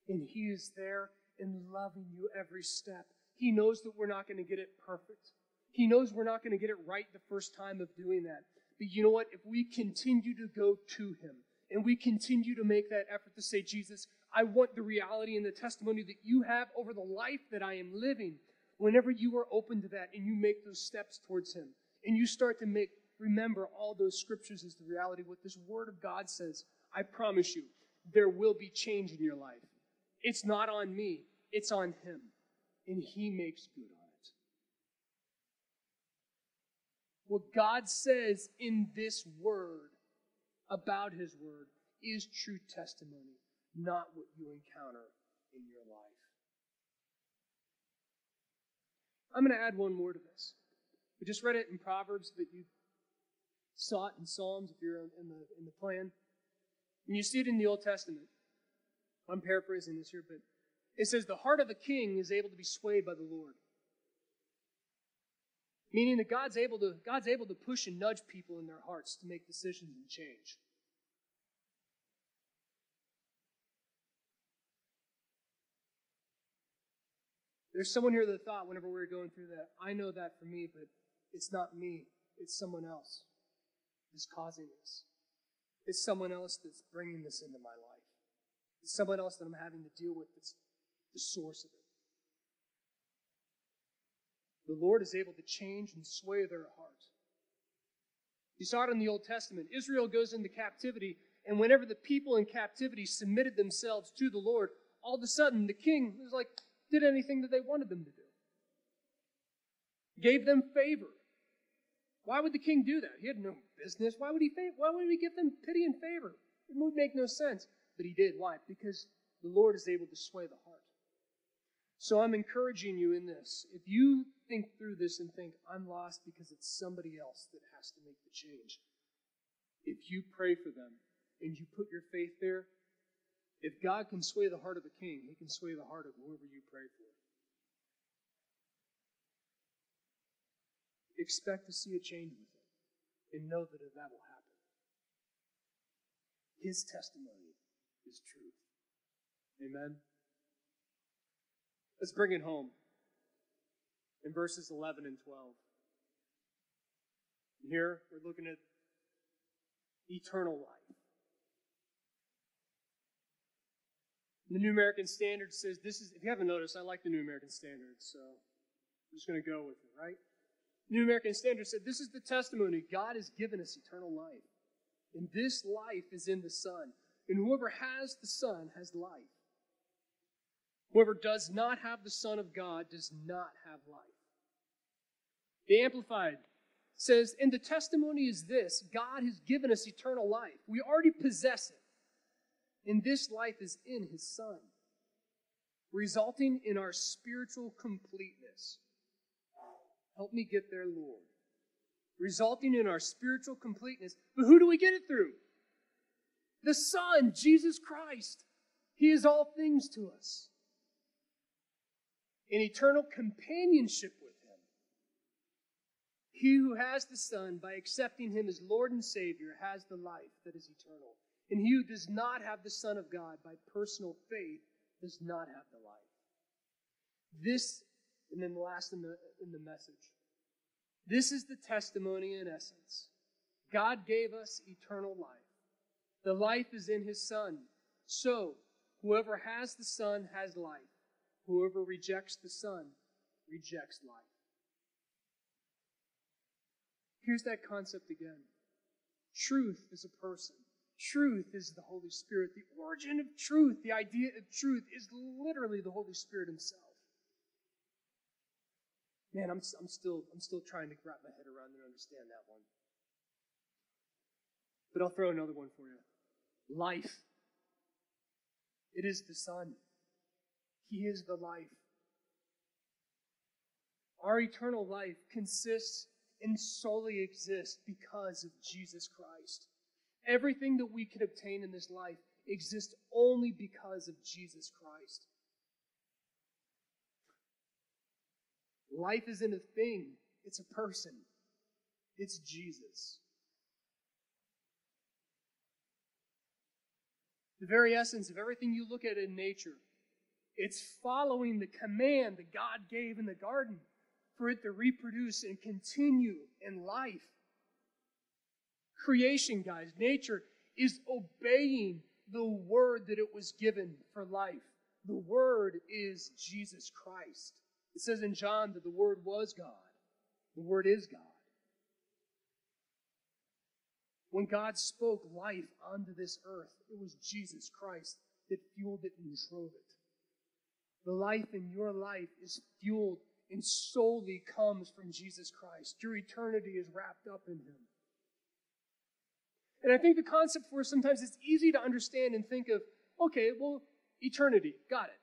And He is there and loving you every step. He knows that we're not going to get it perfect. He knows we're not going to get it right the first time of doing that. But you know what? If we continue to go to Him and we continue to make that effort to say, Jesus, I want the reality and the testimony that you have over the life that I am living. Whenever you are open to that and you make those steps towards Him and you start to make remember all those scriptures as the reality, what this Word of God says, I promise you, there will be change in your life. It's not on me, it's on Him. And He makes good on it. What God says in this Word about His Word is true testimony, not what you encounter in your life. I'm going to add one more to this. We just read it in Proverbs, but you saw it in Psalms if you're in the, in the plan. And you see it in the Old Testament. I'm paraphrasing this here, but it says, The heart of a king is able to be swayed by the Lord. Meaning that God's able to, God's able to push and nudge people in their hearts to make decisions and change. There's someone here that thought whenever we were going through that, I know that for me, but it's not me, it's someone else is causing this. It's someone else that's bringing this into my life. It's someone else that I'm having to deal with that's the source of it. The Lord is able to change and sway their heart. You saw it in the Old Testament. Israel goes into captivity, and whenever the people in captivity submitted themselves to the Lord, all of a sudden the king was like, did anything that they wanted them to do. Gave them favor. Why would the king do that? He had no business. Why would he why would he give them pity and favor? It would make no sense. But he did. Why? Because the Lord is able to sway the. So I'm encouraging you in this. If you think through this and think, I'm lost because it's somebody else that has to make the change, if you pray for them and you put your faith there, if God can sway the heart of a king, he can sway the heart of whoever you pray for. Expect to see a change with it and know that that will happen. His testimony is truth. Amen. Let's bring it home in verses 11 and 12. And here we're looking at eternal life. The New American Standard says this is, if you haven't noticed, I like the New American Standard, so I'm just going to go with it, right? New American Standard said this is the testimony God has given us eternal life. And this life is in the Son. And whoever has the Son has life. Whoever does not have the Son of God does not have life. The Amplified says, And the testimony is this God has given us eternal life. We already possess it. And this life is in His Son, resulting in our spiritual completeness. Help me get there, Lord. Resulting in our spiritual completeness. But who do we get it through? The Son, Jesus Christ. He is all things to us. In eternal companionship with him. he who has the Son, by accepting him as Lord and Savior, has the life that is eternal. And he who does not have the Son of God by personal faith does not have the life. This, and then the last in the, in the message. This is the testimony in essence. God gave us eternal life. The life is in his Son. So, whoever has the Son has life. Whoever rejects the Son rejects life. Here's that concept again truth is a person, truth is the Holy Spirit. The origin of truth, the idea of truth, is literally the Holy Spirit Himself. Man, I'm, I'm, still, I'm still trying to wrap my head around and understand that one. But I'll throw another one for you life. It is the Son, He is the life. Our eternal life consists and solely exists because of Jesus Christ. Everything that we can obtain in this life exists only because of Jesus Christ. Life isn't a thing, it's a person. It's Jesus. The very essence of everything you look at in nature, it's following the command that God gave in the garden for it to reproduce and continue in life. Creation, guys, nature is obeying the word that it was given for life. The word is Jesus Christ. It says in John that the word was God. The word is God. When God spoke life onto this earth, it was Jesus Christ that fueled it and drove it. The life in your life is fueled and solely comes from Jesus Christ. Your eternity is wrapped up in Him. And I think the concept for us sometimes it's easy to understand and think of, okay, well, eternity, got it.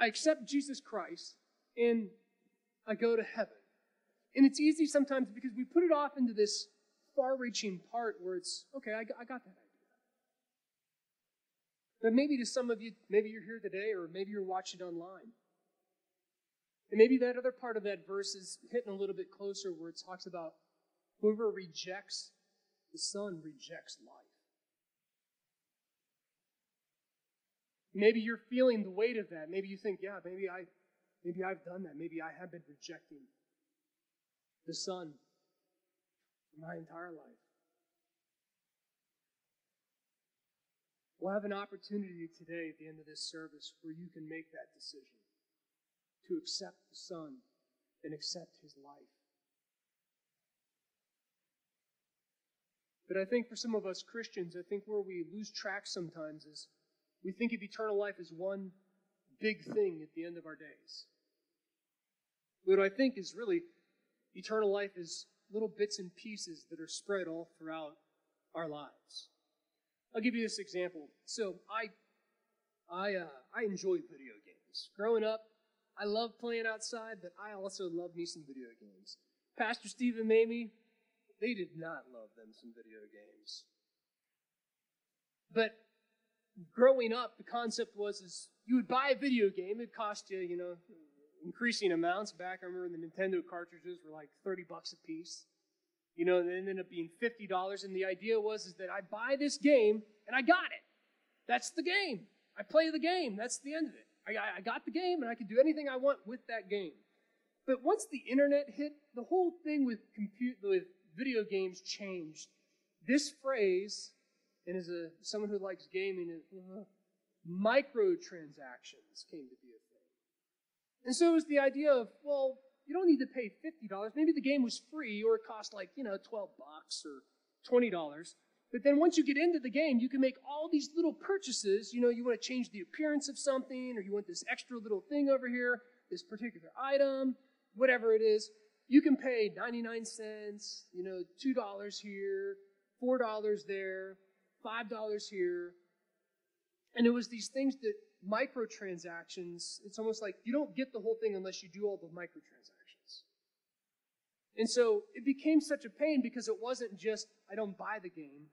I accept Jesus Christ and I go to heaven. And it's easy sometimes because we put it off into this far reaching part where it's, okay, I got, that. But maybe to some of you, maybe you're here today or maybe you're watching online. And maybe that other part of that verse is hitting a little bit closer where it talks about whoever rejects the Son rejects life. Maybe you're feeling the weight of that. Maybe you think, yeah, maybe I maybe I've done that. Maybe I have been rejecting the Son my entire life. We'll have an opportunity today at the end of this service where you can make that decision to accept the Son and accept his life. But I think for some of us Christians, I think where we lose track sometimes is we think of eternal life as one big thing at the end of our days. What I think is really eternal life is little bits and pieces that are spread all throughout our lives. I'll give you this example. So I, I, uh, I enjoy video games. Growing up, I love playing outside, but I also love me some video games. Pastor Steve and Mamie, they did not love them some video games. But growing up, the concept was is you would buy a video game, it cost you, you know, increasing amounts. Back, I remember the Nintendo cartridges were like 30 bucks a piece. You know, it ended up being $50. And the idea was is that I buy this game and I got it. That's the game. I play the game. That's the end of it. I, I got the game and I can do anything I want with that game. But once the internet hit, the whole thing with compute with video games changed. This phrase, and as a someone who likes gaming, uh, microtransactions came to be a thing. And so it was the idea of, well, you don't need to pay $50. Maybe the game was free or it cost like, you know, 12 bucks or $20. But then once you get into the game, you can make all these little purchases. You know, you want to change the appearance of something, or you want this extra little thing over here, this particular item, whatever it is. You can pay 99 cents, you know, $2 here, $4 there, $5 here. And it was these things that microtransactions, it's almost like you don't get the whole thing unless you do all the microtransactions. And so it became such a pain because it wasn't just, I don't buy the game.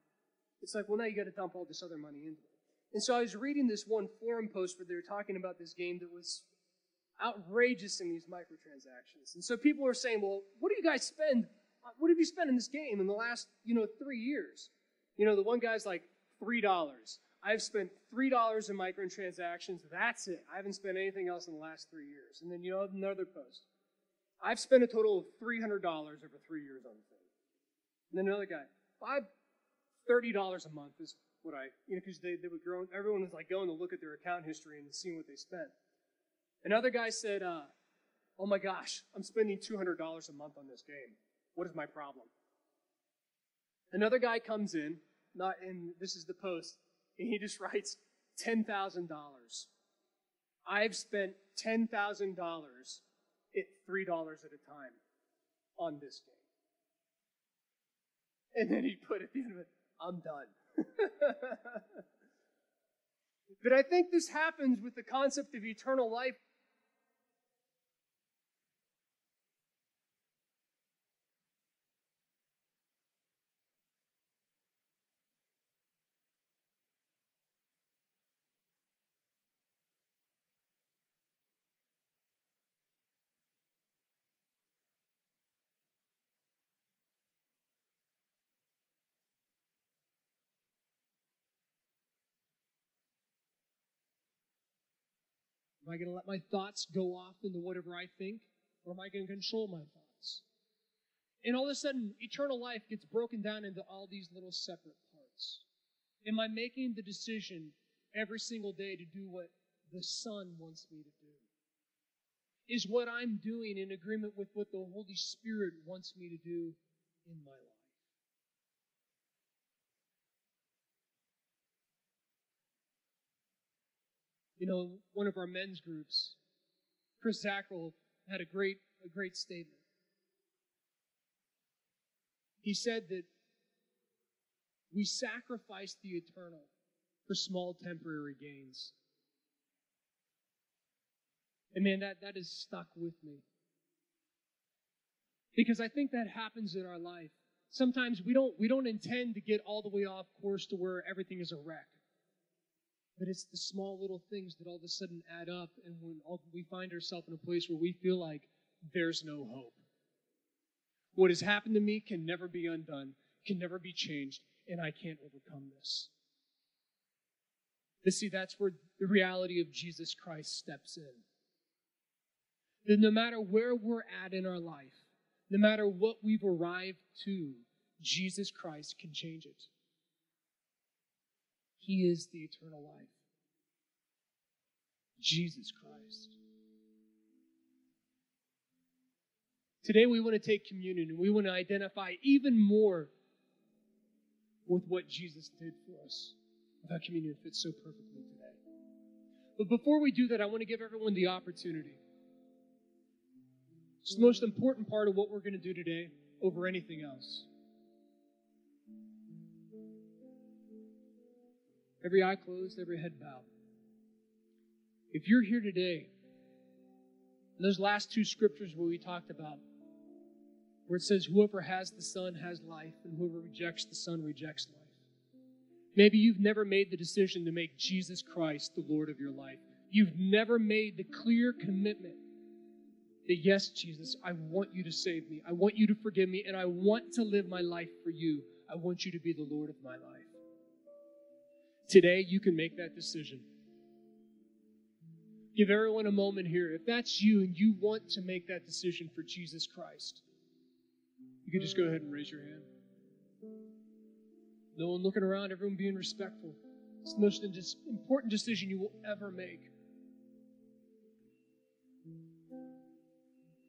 It's like, well, now you got to dump all this other money into it. And so I was reading this one forum post where they were talking about this game that was outrageous in these microtransactions. And so people were saying, well, what do you guys spend? Uh, what have you spent in this game in the last, you know, three years? You know, the one guy's like, $3. I've spent $3 in microtransactions. That's it. I haven't spent anything else in the last three years. And then you know another post. I've spent a total of $300 over three years on the thing. And then another guy, five, $30 a month is what I, you know, because they, they would grow, everyone was like going to look at their account history and seeing what they spent. Another guy said, uh, oh my gosh, I'm spending $200 a month on this game. What is my problem? Another guy comes in, not in, this is the post, and he just *laughs* writes $10,000. I've spent $10,000 at $3 at a time on this game. And then he put at the end of it, I'm done. *laughs* but I think this happens with the concept of eternal life. Am I going to let my thoughts go off into whatever I think? Or am I going to control my thoughts? And all of a sudden, eternal life gets broken down into all these little separate parts. Am I making the decision every single day to do what the Son wants me to do? Is what I'm doing in agreement with what the Holy Spirit wants me to do in my life? You know, one of our men's groups, Chris Zackrell, had a great, a great statement. He said that we sacrifice the eternal for small temporary gains. And man, that, that is stuck with me. Because I think that happens in our life. Sometimes we don't, we don't intend to get all the way off course to where everything is a wreck. But it's the small little things that all of a sudden add up, and when we find ourselves in a place where we feel like there's no hope. What has happened to me can never be undone, can never be changed, and I can't overcome this. But see, that's where the reality of Jesus Christ steps in. That no matter where we're at in our life, no matter what we've arrived to, Jesus Christ can change it. He is the eternal life. Jesus Christ. Today we want to take communion and we want to identify even more with what Jesus did for us. That communion fits so perfectly today. But before we do that, I want to give everyone the opportunity. It's the most important part of what we're going to do today over anything else. Every eye closed, every head bowed. If you're here today, those last two scriptures where we talked about, where it says, Whoever has the Son has life, and whoever rejects the Son rejects life. Maybe you've never made the decision to make Jesus Christ the Lord of your life. You've never made the clear commitment that yes, Jesus, I want you to save me. I want you to forgive me, and I want to live my life for you. I want you to be the Lord of my life. Today, you can make that decision. Give everyone a moment here. If that's you and you want to make that decision for Jesus Christ, you can just go ahead and raise your hand. No one looking around, everyone being respectful. It's the most important decision you will ever make.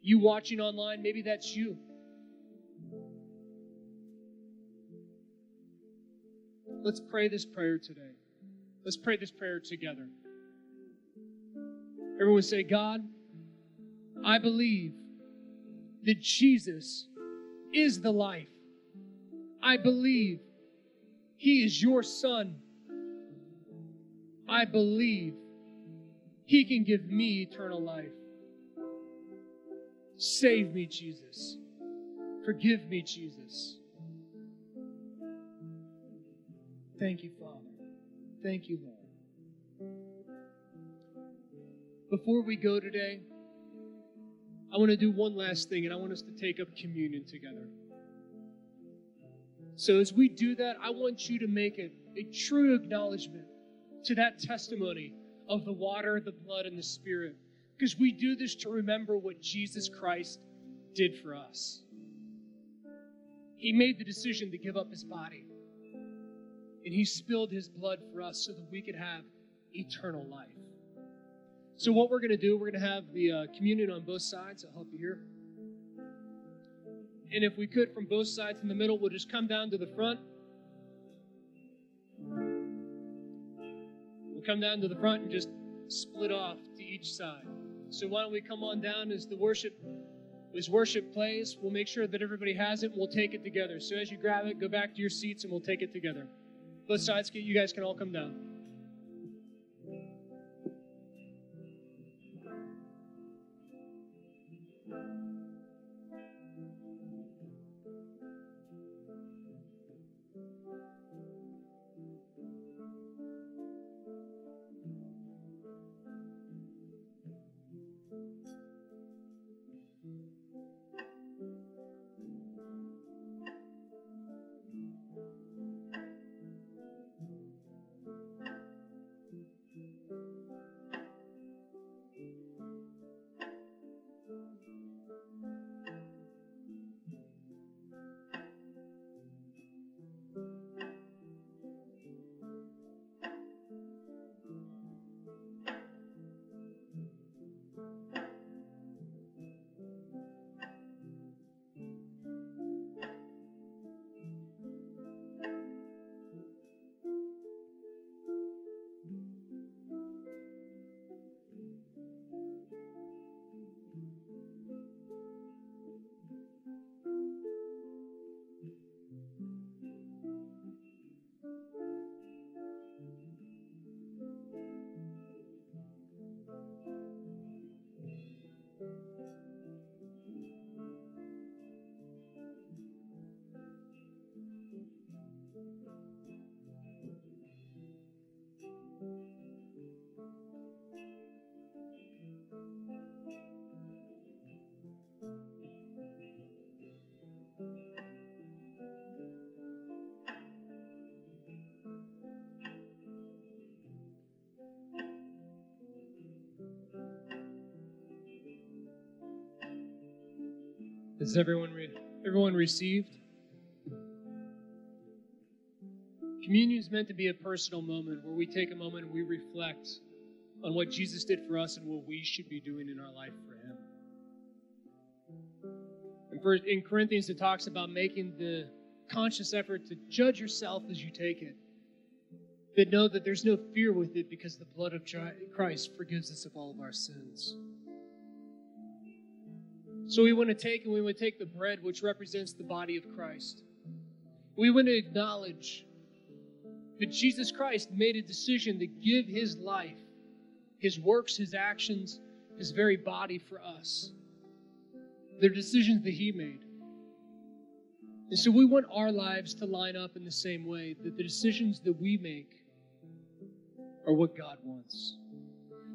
You watching online, maybe that's you. Let's pray this prayer today. Let's pray this prayer together. Everyone say, God, I believe that Jesus is the life. I believe He is your Son. I believe He can give me eternal life. Save me, Jesus. Forgive me, Jesus. Thank you, Father. Thank you, Lord. Before we go today, I want to do one last thing, and I want us to take up communion together. So, as we do that, I want you to make it a true acknowledgement to that testimony of the water, the blood, and the Spirit. Because we do this to remember what Jesus Christ did for us. He made the decision to give up his body, and he spilled his blood for us so that we could have eternal life. So, what we're going to do, we're going to have the uh, communion on both sides. I'll help you here. And if we could, from both sides in the middle, we'll just come down to the front. We'll come down to the front and just split off to each side. So why don't we come on down as the worship as worship plays, we'll make sure that everybody has it and we'll take it together. So as you grab it, go back to your seats and we'll take it together. Sides, you guys can all come down. Has everyone re- everyone received? Communion is meant to be a personal moment where we take a moment and we reflect on what Jesus did for us and what we should be doing in our life for Him. And first, in Corinthians, it talks about making the conscious effort to judge yourself as you take it. But know that there's no fear with it because the blood of Christ forgives us of all of our sins. So we want to take and we want to take the bread, which represents the body of Christ. We want to acknowledge that Jesus Christ made a decision to give his life, his works, his actions, his very body for us. They're decisions that he made. And so we want our lives to line up in the same way that the decisions that we make are what God wants.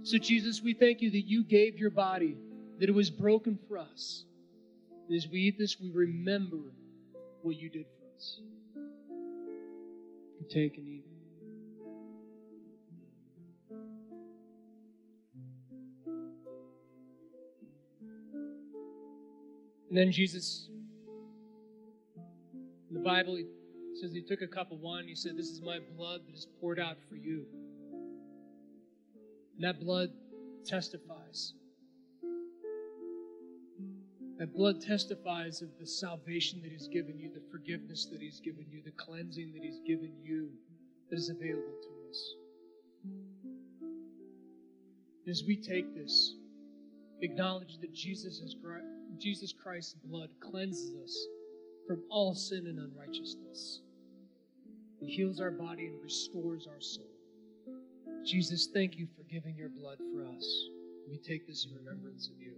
So, Jesus, we thank you that you gave your body that it was broken for us. As we eat this, we remember what you did for us. Take and eat. And then Jesus, in the Bible, he says he took a cup of wine. He said, This is my blood that is poured out for you. And that blood testifies. That blood testifies of the salvation that He's given you, the forgiveness that He's given you, the cleansing that He's given you that is available to us. As we take this, acknowledge that Jesus, is, Jesus Christ's blood cleanses us from all sin and unrighteousness. It heals our body and restores our soul. Jesus, thank you for giving your blood for us. We take this in remembrance of you.